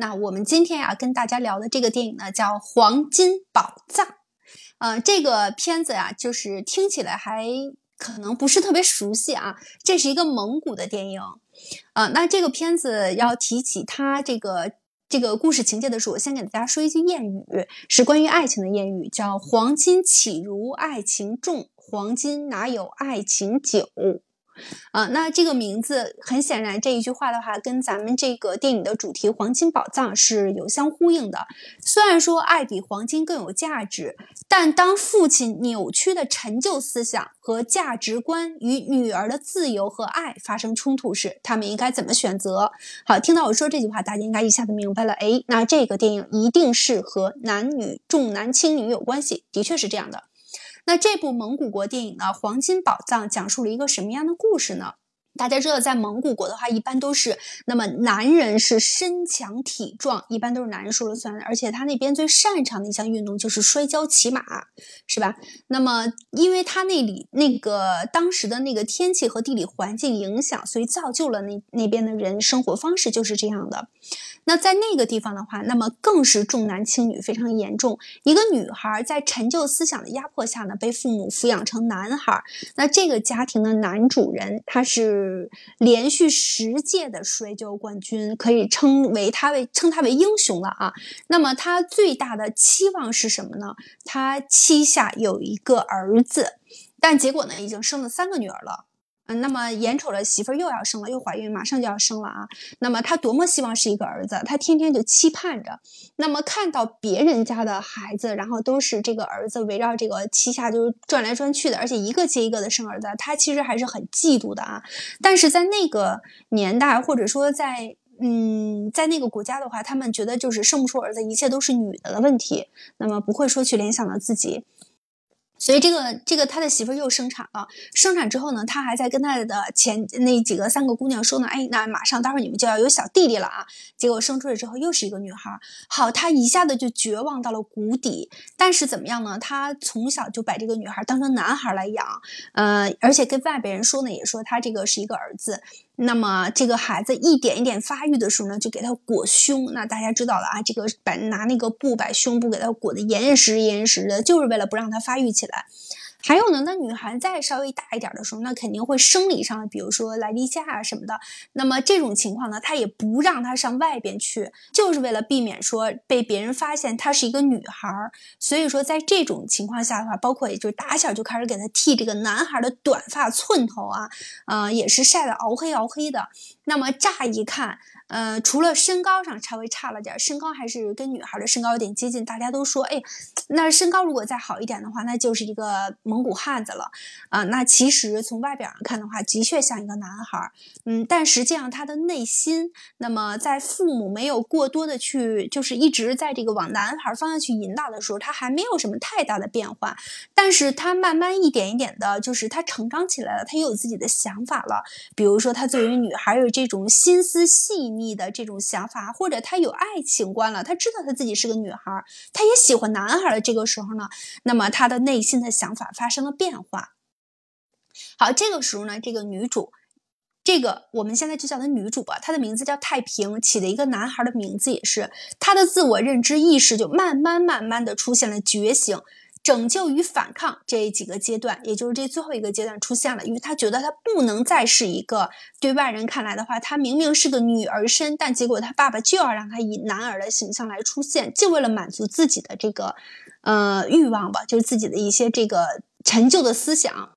那我们今天呀跟大家聊的这个电影呢，叫《黄金宝藏》。呃，这个片子呀，就是听起来还可能不是特别熟悉啊。这是一个蒙古的电影。呃，那这个片子要提起它这个这个故事情节的时候，我先给大家说一句谚语，是关于爱情的谚语，叫“黄金岂如爱情重，黄金哪有爱情久”。啊，那这个名字很显然，这一句话的话，跟咱们这个电影的主题“黄金宝藏”是有相呼应的。虽然说爱比黄金更有价值，但当父亲扭曲的陈旧思想和价值观与女儿的自由和爱发生冲突时，他们应该怎么选择？好，听到我说这句话，大家应该一下子明白了。哎，那这个电影一定是和男女重男轻女有关系，的确是这样的。那这部蒙古国电影呢，《黄金宝藏》讲述了一个什么样的故事呢？大家知道，在蒙古国的话，一般都是那么男人是身强体壮，一般都是男人说了算的，而且他那边最擅长的一项运动就是摔跤骑马，是吧？那么，因为他那里那个当时的那个天气和地理环境影响，所以造就了那那边的人生活方式就是这样的。那在那个地方的话，那么更是重男轻女非常严重。一个女孩在陈旧思想的压迫下呢，被父母抚养成男孩。那这个家庭的男主人，他是连续十届的摔跤冠军，可以称为他为称他为英雄了啊。那么他最大的期望是什么呢？他膝下有一个儿子，但结果呢，已经生了三个女儿了。那么眼瞅着媳妇儿又要生了，又怀孕，马上就要生了啊！那么他多么希望是一个儿子，他天天就期盼着。那么看到别人家的孩子，然后都是这个儿子围绕这个膝下就是转来转去的，而且一个接一个的生儿子，他其实还是很嫉妒的啊。但是在那个年代，或者说在嗯，在那个国家的话，他们觉得就是生不出儿子，一切都是女的的问题，那么不会说去联想到自己。所以这个这个他的媳妇儿又生产了，生产之后呢，他还在跟他的前那几个三个姑娘说呢，哎，那马上待会儿你们就要有小弟弟了啊！结果生出来之后又是一个女孩，好，他一下子就绝望到了谷底。但是怎么样呢？他从小就把这个女孩当成男孩来养，呃，而且跟外边人说呢，也说他这个是一个儿子。那么这个孩子一点一点发育的时候呢，就给他裹胸。那大家知道了啊，这个把拿那个布把胸部给他裹得严实严实的，就是为了不让他发育起来。还有呢，那女孩再稍微大一点的时候，那肯定会生理上，比如说来例假啊什么的。那么这种情况呢，他也不让她上外边去，就是为了避免说被别人发现她是一个女孩。所以说，在这种情况下的话，包括也就打小就开始给她剃这个男孩的短发寸头啊，呃，也是晒得熬黑熬黑的。那么乍一看。呃，除了身高上稍微差了点，身高还是跟女孩的身高有点接近。大家都说，哎，那身高如果再好一点的话，那就是一个蒙古汉子了啊。那其实从外表上看的话，的确像一个男孩，嗯，但实际上他的内心，那么在父母没有过多的去，就是一直在这个往男孩方向去引导的时候，他还没有什么太大的变化。但是他慢慢一点一点的，就是他成长起来了，他又有自己的想法了。比如说，他作为女孩有这种心思细腻。你的这种想法，或者他有爱情观了，他知道他自己是个女孩，他也喜欢男孩的这个时候呢，那么他的内心的想法发生了变化。好，这个时候呢，这个女主，这个我们现在就叫她女主吧，她的名字叫太平，起的一个男孩的名字也是，她的自我认知意识就慢慢慢慢的出现了觉醒。拯救与反抗这几个阶段，也就是这最后一个阶段出现了，因为他觉得他不能再是一个对外人看来的话，他明明是个女儿身，但结果他爸爸就要让他以男儿的形象来出现，就为了满足自己的这个呃欲望吧，就是自己的一些这个陈旧的思想。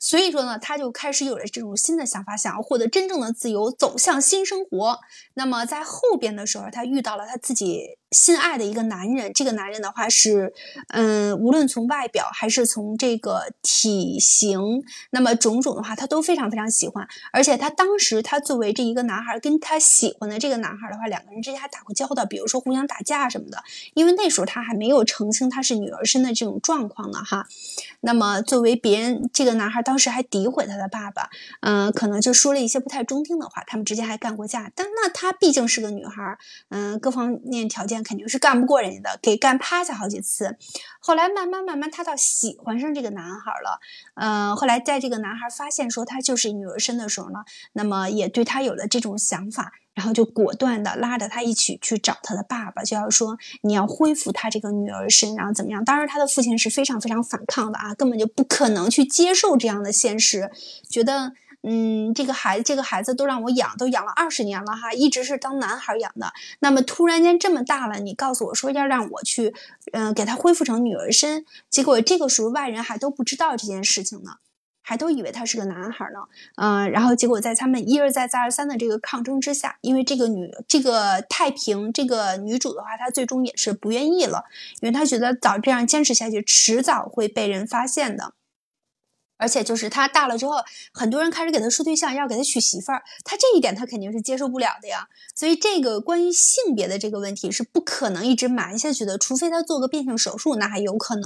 所以说呢，他就开始有了这种新的想法，想要获得真正的自由，走向新生活。那么在后边的时候，他遇到了他自己。心爱的一个男人，这个男人的话是，嗯，无论从外表还是从这个体型，那么种种的话，他都非常非常喜欢。而且他当时他作为这一个男孩，跟他喜欢的这个男孩的话，两个人之间还打过交道，比如说互相打架什么的。因为那时候他还没有澄清他是女儿身的这种状况呢，哈。那么作为别人，这个男孩当时还诋毁他的爸爸，嗯，可能就说了一些不太中听的话。他们之间还干过架。但那他毕竟是个女孩，嗯，各方面条件。肯定是干不过人家的，给干趴下好几次。后来慢慢慢慢，他倒喜欢上这个男孩了。嗯，后来在这个男孩发现说他就是女儿身的时候呢，那么也对他有了这种想法。然后就果断的拉着他一起去找他的爸爸，就要说你要恢复他这个女儿身，然后怎么样？当然，他的父亲是非常非常反抗的啊，根本就不可能去接受这样的现实，觉得嗯，这个孩子这个孩子都让我养，都养了二十年了哈，一直是当男孩养的，那么突然间这么大了，你告诉我说要让我去嗯给他恢复成女儿身，结果这个时候外人还都不知道这件事情呢。还都以为他是个男孩呢，嗯，然后结果在他们一而再再而三的这个抗争之下，因为这个女这个太平这个女主的话，她最终也是不愿意了，因为她觉得早这样坚持下去，迟早会被人发现的。而且就是他大了之后，很多人开始给他说对象，要给他娶媳妇儿，他这一点他肯定是接受不了的呀。所以这个关于性别的这个问题是不可能一直瞒下去的，除非他做个变性手术，那还有可能。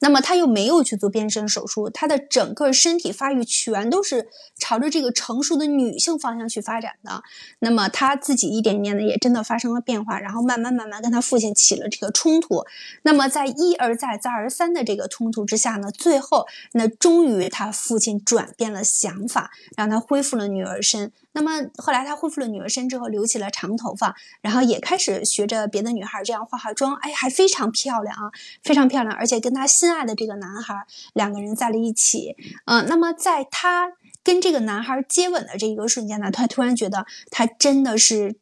那么他又没有去做变性手术，他的整个身体发育全都是朝着这个成熟的女性方向去发展的。那么他自己一点点的也真的发生了变化，然后慢慢慢慢跟他父亲起了这个冲突。那么在一而再再而三的这个冲突之下呢，最后那终于。他他父亲转变了想法，让他恢复了女儿身。那么后来他恢复了女儿身之后，留起了长头发，然后也开始学着别的女孩这样化化妆。哎，还非常漂亮啊，非常漂亮！而且跟他心爱的这个男孩两个人在了一起。嗯，那么在他跟这个男孩接吻的这一个瞬间呢，他突然觉得他真的是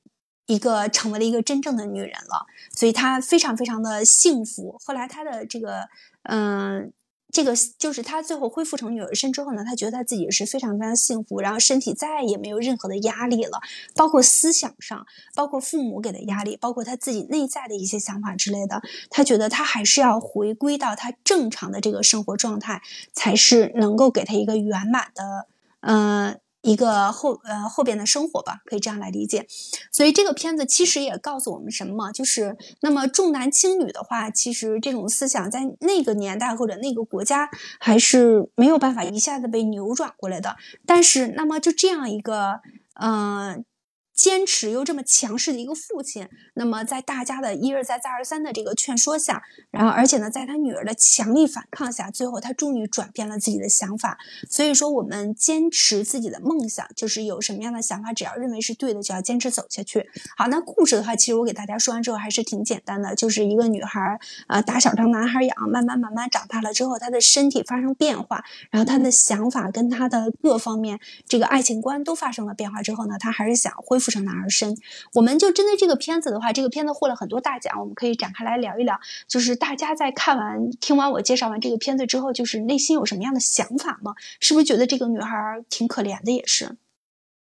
一个成为了一个真正的女人了，所以他非常非常的幸福。后来他的这个嗯。这个就是他最后恢复成女儿身之后呢，他觉得他自己是非常非常幸福，然后身体再也没有任何的压力了，包括思想上，包括父母给的压力，包括他自己内在的一些想法之类的，他觉得他还是要回归到他正常的这个生活状态，才是能够给他一个圆满的，嗯。一个后呃后边的生活吧，可以这样来理解。所以这个片子其实也告诉我们什么？就是那么重男轻女的话，其实这种思想在那个年代或者那个国家还是没有办法一下子被扭转过来的。但是那么就这样一个嗯。坚持又这么强势的一个父亲，那么在大家的一而再再而三的这个劝说下，然后而且呢，在他女儿的强力反抗下，最后他终于转变了自己的想法。所以说，我们坚持自己的梦想，就是有什么样的想法，只要认为是对的，就要坚持走下去。好，那故事的话，其实我给大家说完之后还是挺简单的，就是一个女孩儿啊，打小当男孩养，慢慢慢慢长大了之后，她的身体发生变化，然后她的想法跟她的各方面这个爱情观都发生了变化之后呢，她还是想恢复。成男儿身，我们就针对这个片子的话，这个片子获了很多大奖，我们可以展开来聊一聊。就是大家在看完、听完我介绍完这个片子之后，就是内心有什么样的想法吗？是不是觉得这个女孩挺可怜的？也是，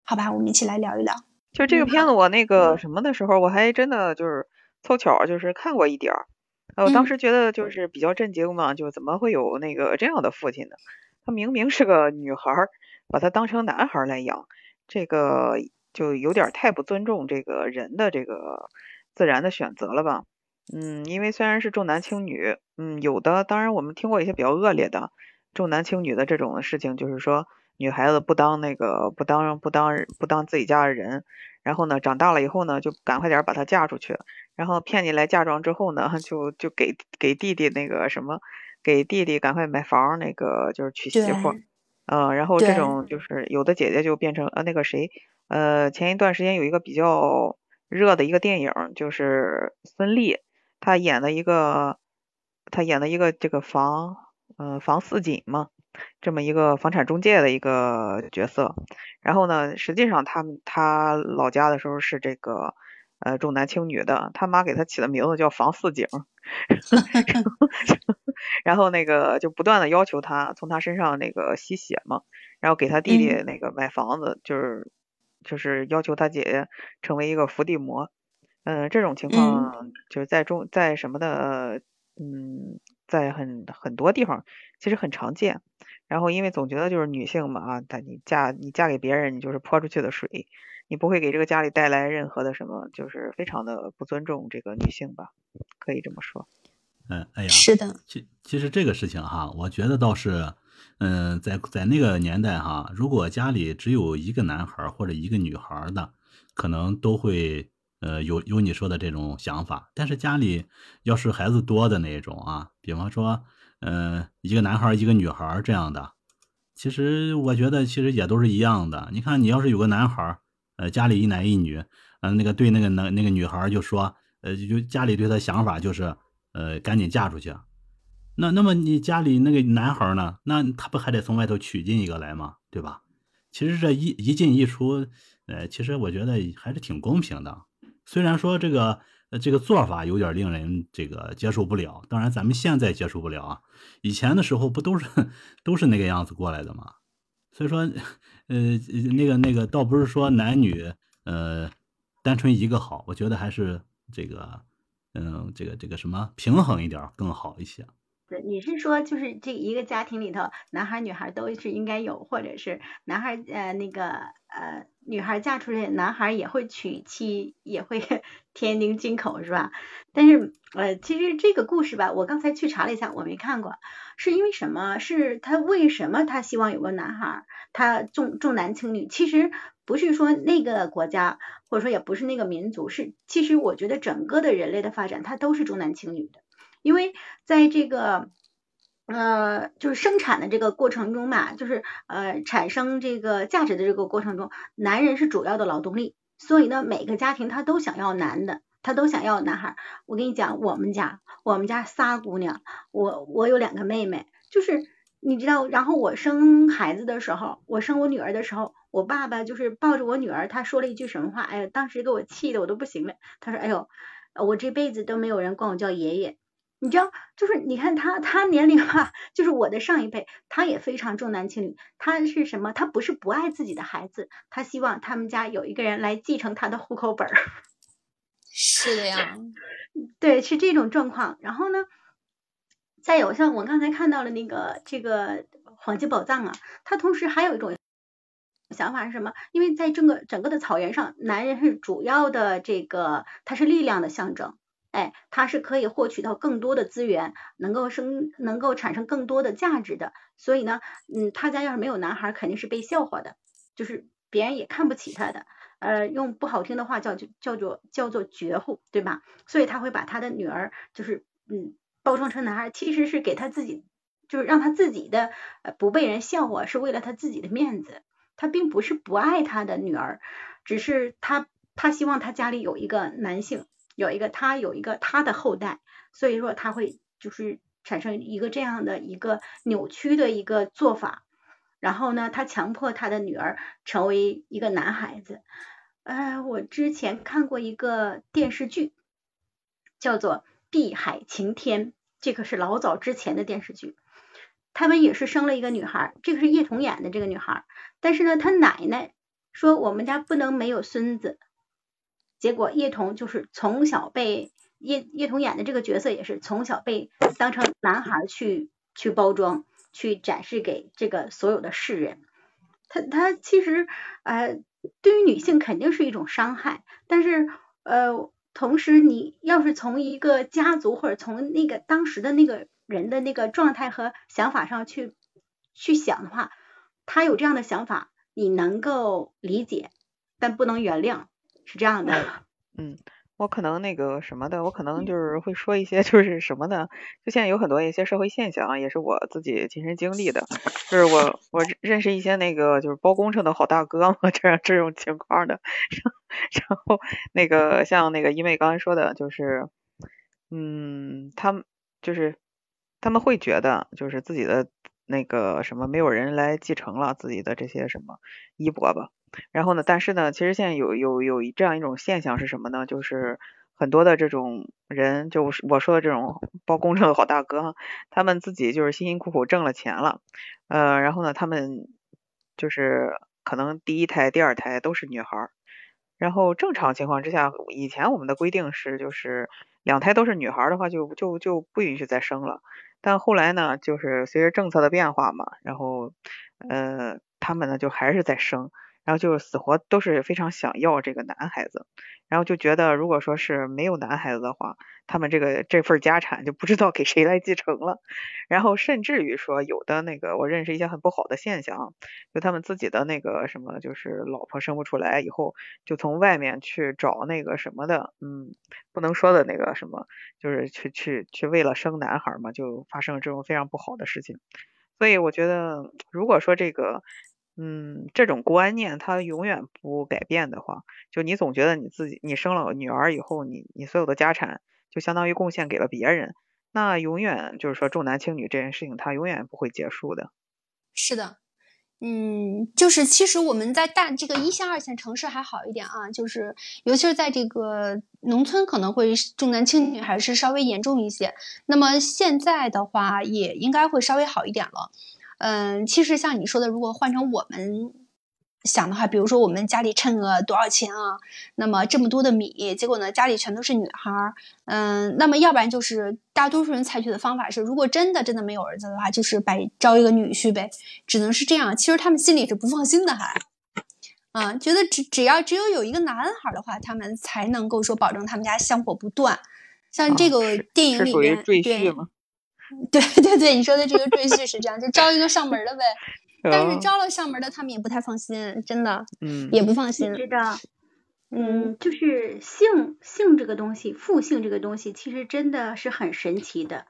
好吧，我们一起来聊一聊。就这个片子，我那个什么的时候，我还真的就是凑巧就是看过一点儿。呃我当时觉得就是比较震惊嘛，就怎么会有那个这样的父亲呢？他明明是个女孩，把他当成男孩来养，这个。就有点太不尊重这个人的这个自然的选择了吧？嗯，因为虽然是重男轻女，嗯，有的当然我们听过一些比较恶劣的重男轻女的这种事情，就是说女孩子不当那个不当不当不当自己家的人，然后呢长大了以后呢就赶快点把她嫁出去，然后骗进来嫁妆之后呢 就就给给弟弟那个什么给弟弟赶快买房那个就是娶媳妇，嗯，然后这种就是有的姐姐就变成呃那个谁。呃，前一段时间有一个比较热的一个电影，就是孙俪，她演的一个，她演的一个这个房，嗯，房似锦嘛，这么一个房产中介的一个角色。然后呢，实际上他们他老家的时候是这个，呃，重男轻女的，他妈给他起的名字叫房似锦，然后那个就不断的要求他从他身上那个吸血嘛，然后给他弟弟那个买房子，就是。就是要求他姐姐成为一个伏地魔，嗯，这种情况就是在中在什么的，嗯，在很很多地方其实很常见。然后因为总觉得就是女性嘛啊，但你嫁你嫁给别人，你就是泼出去的水，你不会给这个家里带来任何的什么，就是非常的不尊重这个女性吧，可以这么说。嗯，哎呀，是的，其其实这个事情哈，我觉得倒是。嗯，在在那个年代哈，如果家里只有一个男孩或者一个女孩的，可能都会呃，有有你说的这种想法，但是家里要是孩子多的那种啊，比方说，呃，一个男孩一个女孩这样的，其实我觉得其实也都是一样的。你看，你要是有个男孩，呃，家里一男一女，嗯，那个对那个男那个女孩就说，呃，就家里对他想法就是，呃，赶紧嫁出去。那那么你家里那个男孩呢？那他不还得从外头娶进一个来吗？对吧？其实这一一进一出，呃，其实我觉得还是挺公平的。虽然说这个这个做法有点令人这个接受不了，当然咱们现在接受不了啊。以前的时候不都是都是那个样子过来的吗？所以说，呃，那个那个倒不是说男女呃单纯一个好，我觉得还是这个嗯这个这个什么平衡一点更好一些。对，你是说就是这一个家庭里头，男孩女孩都是应该有，或者是男孩呃那个呃女孩嫁出去，男孩也会娶妻，也会 添丁进口是吧？但是呃其实这个故事吧，我刚才去查了一下，我没看过，是因为什么？是他为什么他希望有个男孩？他重重男轻女？其实不是说那个国家，或者说也不是那个民族，是其实我觉得整个的人类的发展，它都是重男轻女的。因为在这个呃，就是生产的这个过程中嘛，就是呃产生这个价值的这个过程中，男人是主要的劳动力，所以呢，每个家庭他都想要男的，他都想要男孩。我跟你讲，我们家我们家仨姑娘，我我有两个妹妹，就是你知道，然后我生孩子的时候，我生我女儿的时候，我爸爸就是抱着我女儿，他说了一句什么话？哎呀，当时给我气的我都不行了。他说：“哎呦，我这辈子都没有人管我叫爷爷。”你知道，就是你看他，他年龄吧，就是我的上一辈，他也非常重男轻女。他是什么？他不是不爱自己的孩子，他希望他们家有一个人来继承他的户口本儿。是的呀，对，是这种状况。然后呢，再有像我刚才看到了那个这个黄金宝藏啊，他同时还有一种想法是什么？因为在整个整个的草原上，男人是主要的这个，他是力量的象征。哎，它是可以获取到更多的资源，能够生，能够产生更多的价值的。所以呢，嗯，他家要是没有男孩，肯定是被笑话的，就是别人也看不起他的。呃，用不好听的话叫就叫做叫做绝户，对吧？所以他会把他的女儿，就是嗯，包装成男孩，其实是给他自己，就是让他自己的呃不被人笑话，是为了他自己的面子。他并不是不爱他的女儿，只是他他希望他家里有一个男性。有一个他有一个他的后代，所以说他会就是产生一个这样的一个扭曲的一个做法，然后呢，他强迫他的女儿成为一个男孩子。呃，我之前看过一个电视剧，叫做《碧海晴天》，这个是老早之前的电视剧。他们也是生了一个女孩，这个是叶童演的这个女孩，但是呢，他奶奶说我们家不能没有孙子。结果叶童就是从小被叶叶童演的这个角色也是从小被当成男孩去去包装，去展示给这个所有的世人。他他其实呃对于女性肯定是一种伤害，但是呃同时你要是从一个家族或者从那个当时的那个人的那个状态和想法上去去想的话，他有这样的想法，你能够理解，但不能原谅。是这样的，嗯，我可能那个什么的，我可能就是会说一些就是什么的，就现在有很多一些社会现象，也是我自己亲身经历的，就是我我认识一些那个就是包工程的好大哥嘛，这样这种情况的，然后那个像那个因为刚才说的，就是嗯，他们就是他们会觉得就是自己的那个什么没有人来继承了自己的这些什么衣钵吧。然后呢？但是呢，其实现在有有有这样一种现象是什么呢？就是很多的这种人，就是我说的这种包工程的好大哥，他们自己就是辛辛苦苦挣了钱了，呃，然后呢，他们就是可能第一胎、第二胎都是女孩儿，然后正常情况之下，以前我们的规定是，就是两胎都是女孩的话，就就就不允许再生了。但后来呢，就是随着政策的变化嘛，然后呃，他们呢就还是在生。然后就是死活都是非常想要这个男孩子，然后就觉得如果说是没有男孩子的话，他们这个这份家产就不知道给谁来继承了，然后甚至于说有的那个我认识一些很不好的现象，就他们自己的那个什么就是老婆生不出来以后，就从外面去找那个什么的，嗯，不能说的那个什么，就是去去去为了生男孩嘛，就发生了这种非常不好的事情，所以我觉得如果说这个。嗯，这种观念它永远不改变的话，就你总觉得你自己你生了女儿以后，你你所有的家产就相当于贡献给了别人，那永远就是说重男轻女这件事情它永远不会结束的。是的，嗯，就是其实我们在大这个一线二线城市还好一点啊，就是尤其是在这个农村可能会重男轻女还是稍微严重一些，那么现在的话也应该会稍微好一点了。嗯，其实像你说的，如果换成我们想的话，比如说我们家里趁个多少钱啊，那么这么多的米，结果呢家里全都是女孩儿，嗯，那么要不然就是大多数人采取的方法是，如果真的真的没有儿子的话，就是摆招一个女婿呗，只能是这样。其实他们心里是不放心的，还啊，觉得只只要只有有一个男孩的话，他们才能够说保证他们家香火不断。像这个电影里面，对。对对对，你说的这个赘婿是这样，就招一个上门的呗。但是招了上门的，他们也不太放心，真的，嗯，也不放心。知道，嗯，就是姓姓这个东西，父姓这个东西，其实真的是很神奇的。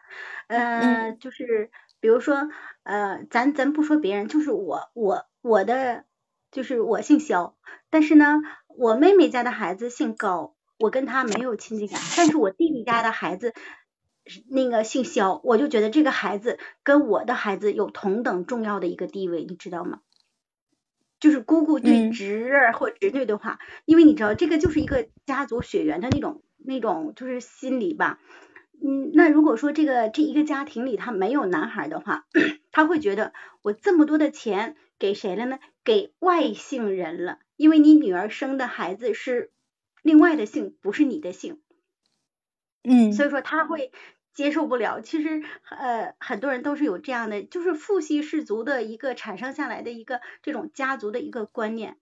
呃，就是比如说，呃，咱咱不说别人，就是我我我的，就是我姓肖，但是呢，我妹妹家的孩子姓高，我跟他没有亲近感，但是我弟弟家的孩子。那个姓肖，我就觉得这个孩子跟我的孩子有同等重要的一个地位，你知道吗？就是姑姑对侄儿或侄女的话，因为你知道这个就是一个家族血缘的那种那种就是心理吧。嗯，那如果说这个这一个家庭里他没有男孩的话，他会觉得我这么多的钱给谁了呢？给外姓人了，因为你女儿生的孩子是另外的姓，不是你的姓。嗯，所以说他会。接受不了，其实呃很多人都是有这样的，就是父系氏族的一个产生下来的一个这种家族的一个观念。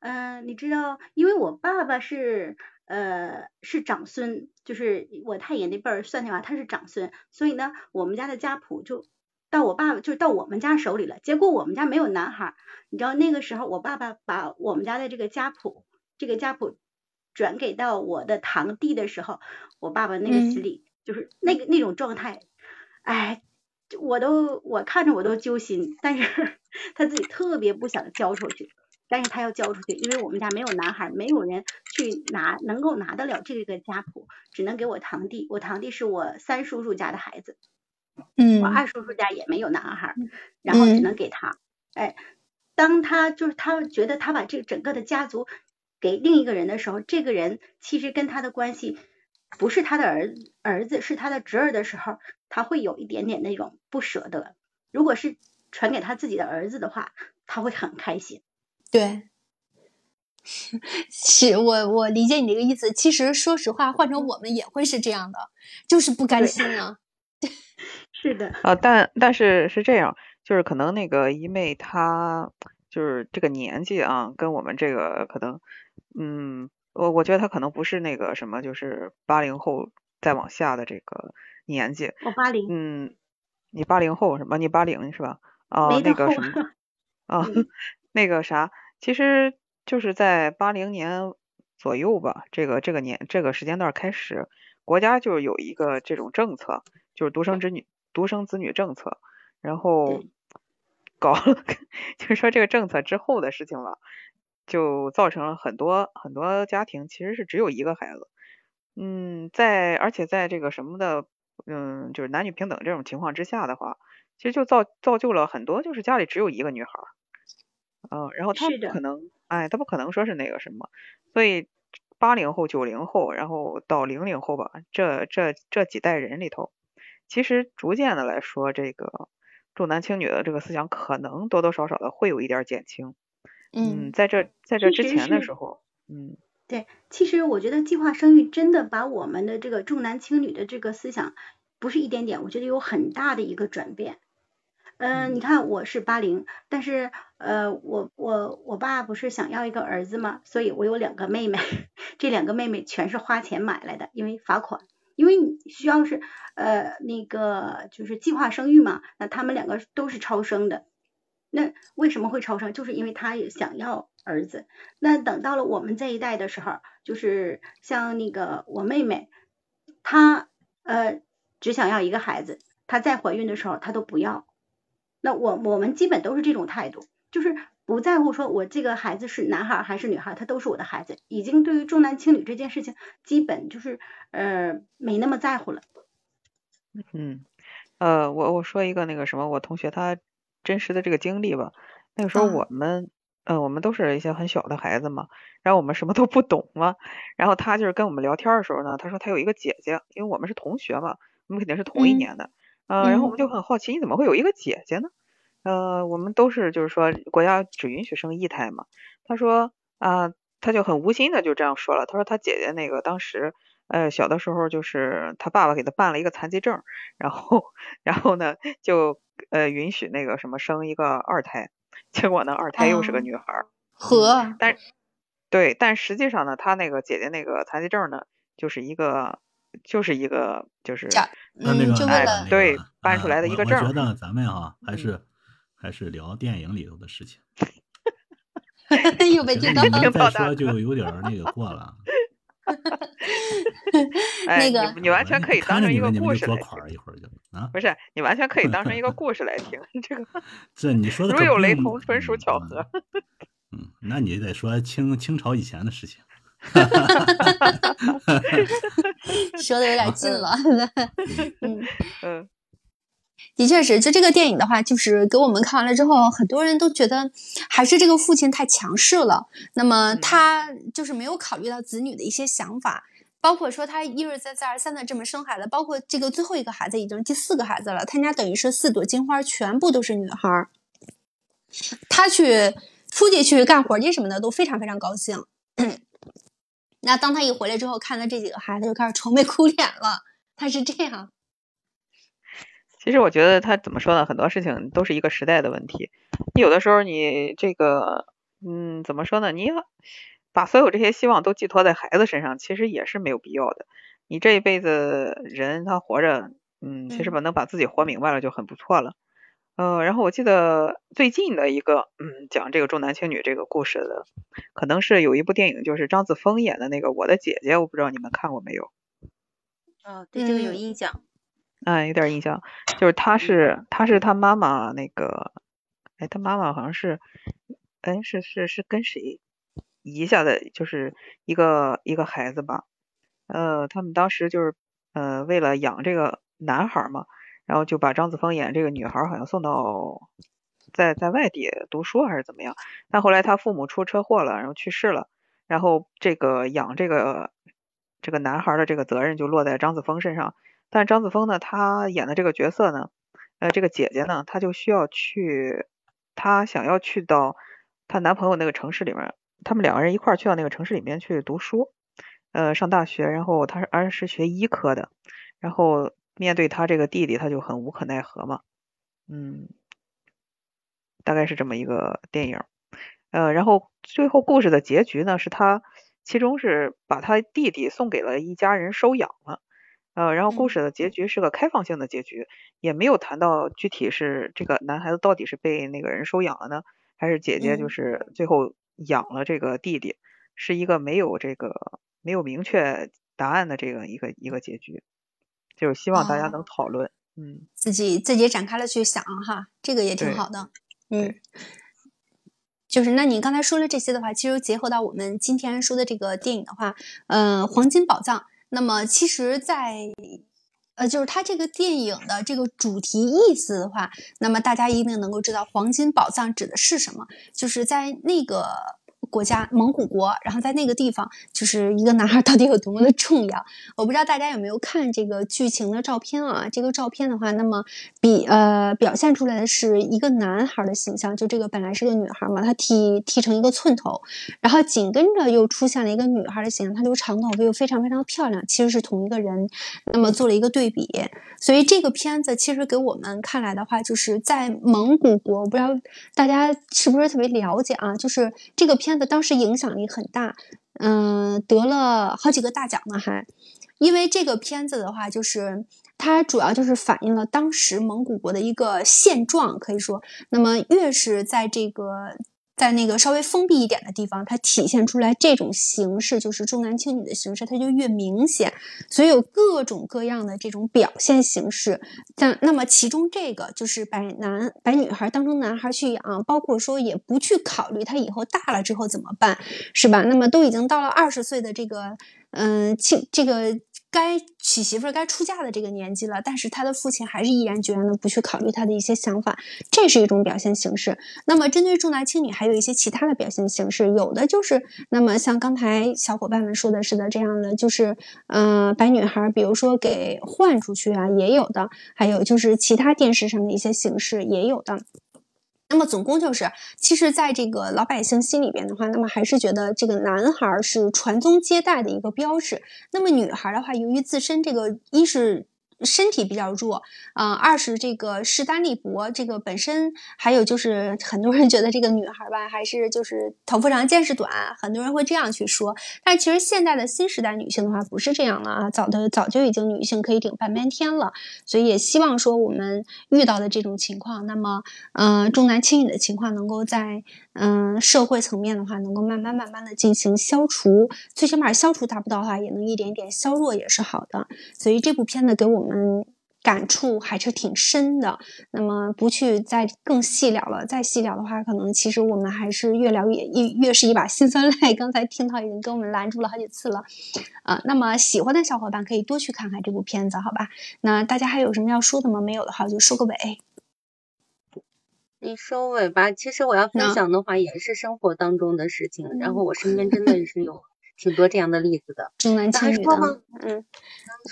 嗯，你知道，因为我爸爸是呃是长孙，就是我太爷那辈儿算起来他是长孙，所以呢我们家的家谱就到我爸爸就到我们家手里了。结果我们家没有男孩，你知道那个时候我爸爸把我们家的这个家谱这个家谱转给到我的堂弟的时候，我爸爸那个心里。就是那个那种状态，哎，我都我看着我都揪心，但是 他自己特别不想交出去，但是他要交出去，因为我们家没有男孩，没有人去拿能够拿得了这个家谱，只能给我堂弟，我堂弟是我三叔叔家的孩子，嗯，我二叔叔家也没有男孩，然后只能给他，哎，当他就是他觉得他把这整个的家族给另一个人的时候，这个人其实跟他的关系。不是他的儿儿子，是他的侄儿的时候，他会有一点点那种不舍得。如果是传给他自己的儿子的话，他会很开心。对，是我我理解你这个意思。其实说实话，换成我们也会是这样的，就是不甘心啊。是的。啊，但但是是这样，就是可能那个一妹她就是这个年纪啊，跟我们这个可能，嗯。我我觉得他可能不是那个什么，就是八零后再往下的这个年纪。我八零。嗯，你八零后什么？你八零是吧？啊，那个什么？啊，那个啥，其实就是在八零年左右吧，这个这个年这个时间段开始，国家就有一个这种政策，就是独生子女独生子女政策，然后搞，就是说这个政策之后的事情了。就造成了很多很多家庭其实是只有一个孩子，嗯，在而且在这个什么的，嗯，就是男女平等这种情况之下的话，其实就造造就了很多就是家里只有一个女孩，嗯，然后他不可能，哎，他不可能说是那个什么，所以八零后、九零后，然后到零零后吧，这这这几代人里头，其实逐渐的来说，这个重男轻女的这个思想可能多多少少的会有一点减轻。嗯，在这在这之前的时候，嗯，对，其实我觉得计划生育真的把我们的这个重男轻女的这个思想，不是一点点，我觉得有很大的一个转变。嗯，你看我是八零，但是呃，我我我爸不是想要一个儿子嘛，所以我有两个妹妹，这两个妹妹全是花钱买来的，因为罚款，因为你需要是呃那个就是计划生育嘛，那他们两个都是超生的，那为什么会超生？就是因为他也想要儿子，那等到了我们这一代的时候，就是像那个我妹妹，她呃只想要一个孩子，她在怀孕的时候她都不要。那我我们基本都是这种态度，就是不在乎说我这个孩子是男孩还是女孩，他都是我的孩子，已经对于重男轻女这件事情，基本就是呃没那么在乎了。嗯，呃，我我说一个那个什么，我同学他真实的这个经历吧。那个时候我们，呃，我们都是一些很小的孩子嘛，然后我们什么都不懂嘛，然后他就是跟我们聊天的时候呢，他说他有一个姐姐，因为我们是同学嘛，我们肯定是同一年的。呃，然后我们就很好奇，你怎么会有一个姐姐呢？呃，我们都是就是说国家只允许生一胎嘛。他说啊，他就很无心的就这样说了。他说他姐姐那个当时呃小的时候就是他爸爸给他办了一个残疾证，然后然后呢就呃允许那个什么生一个二胎，结果呢二胎又是个女孩。和，但对，但实际上呢，他那个姐姐那个残疾证呢，就是一个。就是一个，就是那那个哎，对，搬出来的一个证。我觉得咱们哈还是还是聊电影里头的事情。又被听到了。再说就有点那个过了。那个你完全可以当成一个故事来听。一会儿就啊，不是，你完全可以当成一个故事来 听。这个这你说 的如有雷同，纯属巧合。嗯，那你得说清清朝以前的事情。哈哈哈哈哈！说的有点近了。嗯嗯，的确是，就这个电影的话，就是给我们看完了之后，很多人都觉得还是这个父亲太强势了。那么他就是没有考虑到子女的一些想法，包括说他一而再再而三的这么生孩子，包括这个最后一个孩子已经第四个孩子了，他家等于是四朵金花全部都是女孩儿。他去出去去干活去什么的都非常非常高兴。那当他一回来之后，看到这几个孩子，就开始愁眉苦脸了。他是这样。其实我觉得他怎么说呢？很多事情都是一个时代的问题。你有的时候你这个，嗯，怎么说呢？你把所有这些希望都寄托在孩子身上，其实也是没有必要的。你这一辈子人他活着，嗯，其实吧能把自己活明白了就很不错了。呃，然后我记得最近的一个，嗯，讲这个重男轻女这个故事的，可能是有一部电影，就是张子枫演的那个《我的姐姐》，我不知道你们看过没有？哦，对这个有印象。嗯，有点印象，就是他是他是他妈妈那个，哎，他妈妈好像是，哎，是是是跟谁遗下的，就是一个一个孩子吧？呃，他们当时就是呃为了养这个男孩嘛。然后就把张子枫演这个女孩好像送到在在外地读书还是怎么样，但后来他父母出车祸了，然后去世了，然后这个养这个这个男孩的这个责任就落在张子枫身上。但张子枫呢，他演的这个角色呢，呃，这个姐姐呢，她就需要去，她想要去到她男朋友那个城市里面，他们两个人一块儿去到那个城市里面去读书，呃，上大学。然后她是而是学医科的，然后。面对他这个弟弟，他就很无可奈何嘛，嗯，大概是这么一个电影，呃，然后最后故事的结局呢，是他其中是把他弟弟送给了一家人收养了，呃，然后故事的结局是个开放性的结局，也没有谈到具体是这个男孩子到底是被那个人收养了呢，还是姐姐就是最后养了这个弟弟，是一个没有这个没有明确答案的这个一个一个结局。就是希望大家能讨论，嗯，自己自己展开了去想哈，这个也挺好的，嗯，就是那你刚才说了这些的话，其实结合到我们今天说的这个电影的话，呃，黄金宝藏，那么其实，在呃，就是它这个电影的这个主题意思的话，那么大家一定能够知道黄金宝藏指的是什么，就是在那个国家蒙古国，然后在那个地方，就是一个男孩到底有多么的重要。我不知道大家有没有看这个剧情的照片啊？这个照片的话，那么比呃表现出来的是一个男孩的形象，就这个本来是个女孩嘛，她剃剃成一个寸头，然后紧跟着又出现了一个女孩的形象，她留长头发又非常非常漂亮，其实是同一个人，那么做了一个对比。所以这个片子其实给我们看来的话，就是在蒙古国，我不知道大家是不是特别了解啊？就是这个片那当时影响力很大，嗯，得了好几个大奖呢，还因为这个片子的话，就是它主要就是反映了当时蒙古国的一个现状，可以说，那么越是在这个。在那个稍微封闭一点的地方，它体现出来这种形式，就是重男轻女的形式，它就越明显。所以有各种各样的这种表现形式。但那么其中这个就是把男把女孩当成男孩去养，包括说也不去考虑他以后大了之后怎么办，是吧？那么都已经到了二十岁的这个，嗯，青这个。该娶媳妇儿、该出嫁的这个年纪了，但是他的父亲还是毅然决然的不去考虑他的一些想法，这是一种表现形式。那么，针对重男轻女，还有一些其他的表现形式，有的就是，那么像刚才小伙伴们说的是的这样的，就是，嗯，把女孩，比如说给换出去啊，也有的；还有就是其他电视上的一些形式，也有的。那么总共就是，其实，在这个老百姓心里边的话，那么还是觉得这个男孩是传宗接代的一个标志。那么女孩的话，由于自身这个一是。身体比较弱，啊，二是这个势单力薄，这个本身还有就是很多人觉得这个女孩吧，还是就是头发长见识短，很多人会这样去说。但其实现在的新时代女性的话不是这样了啊，早的早就已经女性可以顶半边天了。所以也希望说我们遇到的这种情况，那么嗯重男轻女的情况能够在。嗯，社会层面的话，能够慢慢慢慢的进行消除，最起码消除达不到的话，也能一点点削弱，也是好的。所以这部片子给我们感触还是挺深的。那么不去再更细聊了，再细聊的话，可能其实我们还是越聊越越越是一把辛酸泪。刚才听到已经跟我们拦住了好几次了，啊，那么喜欢的小伙伴可以多去看看这部片子，好吧？那大家还有什么要说的吗？没有的话，就收个尾。你收尾吧。其实我要分享的话，也是生活当中的事情。然后我身边真的是有挺多这样的例子的。重男轻女的。嗯，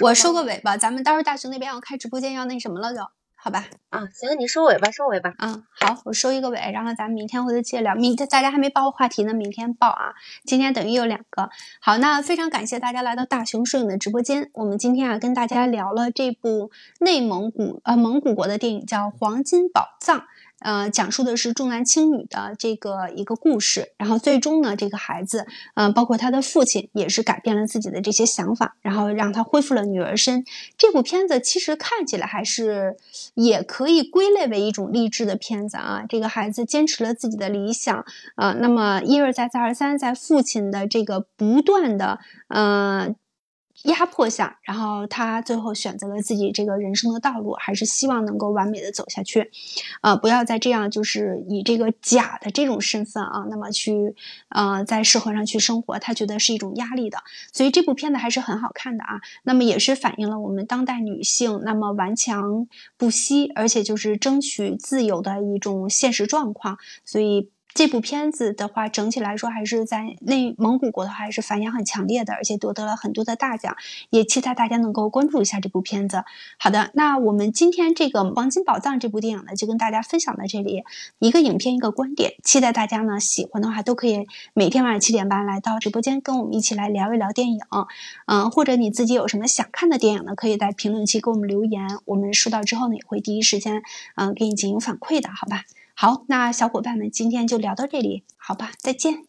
我收个尾吧。咱们待会儿大熊那边要开直播间，要那什么了就，好吧？啊，行，你收尾吧，收尾吧。嗯，好，我收一个尾，然后咱们明天回头接着聊。明天大家还没报话题呢，明天报啊。今天等于有两个。好，那非常感谢大家来到大熊摄影的直播间。我们今天啊，跟大家聊了这部内蒙古呃蒙古国的电影，叫《黄金宝藏》。呃，讲述的是重男轻女的这个一个故事，然后最终呢，这个孩子，嗯，包括他的父亲，也是改变了自己的这些想法，然后让他恢复了女儿身。这部片子其实看起来还是也可以归类为一种励志的片子啊。这个孩子坚持了自己的理想，啊，那么一而再再而三，在父亲的这个不断的，呃。压迫下，然后他最后选择了自己这个人生的道路，还是希望能够完美的走下去，啊，不要再这样，就是以这个假的这种身份啊，那么去，呃，在社会上去生活，他觉得是一种压力的。所以这部片子还是很好看的啊，那么也是反映了我们当代女性那么顽强不息，而且就是争取自由的一种现实状况。所以。这部片子的话，整体来说还是在内蒙古国的话，还是反响很强烈的，而且夺得了很多的大奖，也期待大家能够关注一下这部片子。好的，那我们今天这个《黄金宝藏》这部电影呢，就跟大家分享到这里，一个影片一个观点，期待大家呢喜欢的话，都可以每天晚上七点半来到直播间跟我们一起来聊一聊电影，嗯，或者你自己有什么想看的电影呢，可以在评论区给我们留言，我们收到之后呢，也会第一时间嗯给你进行反馈的，好吧？好，那小伙伴们，今天就聊到这里，好吧，再见。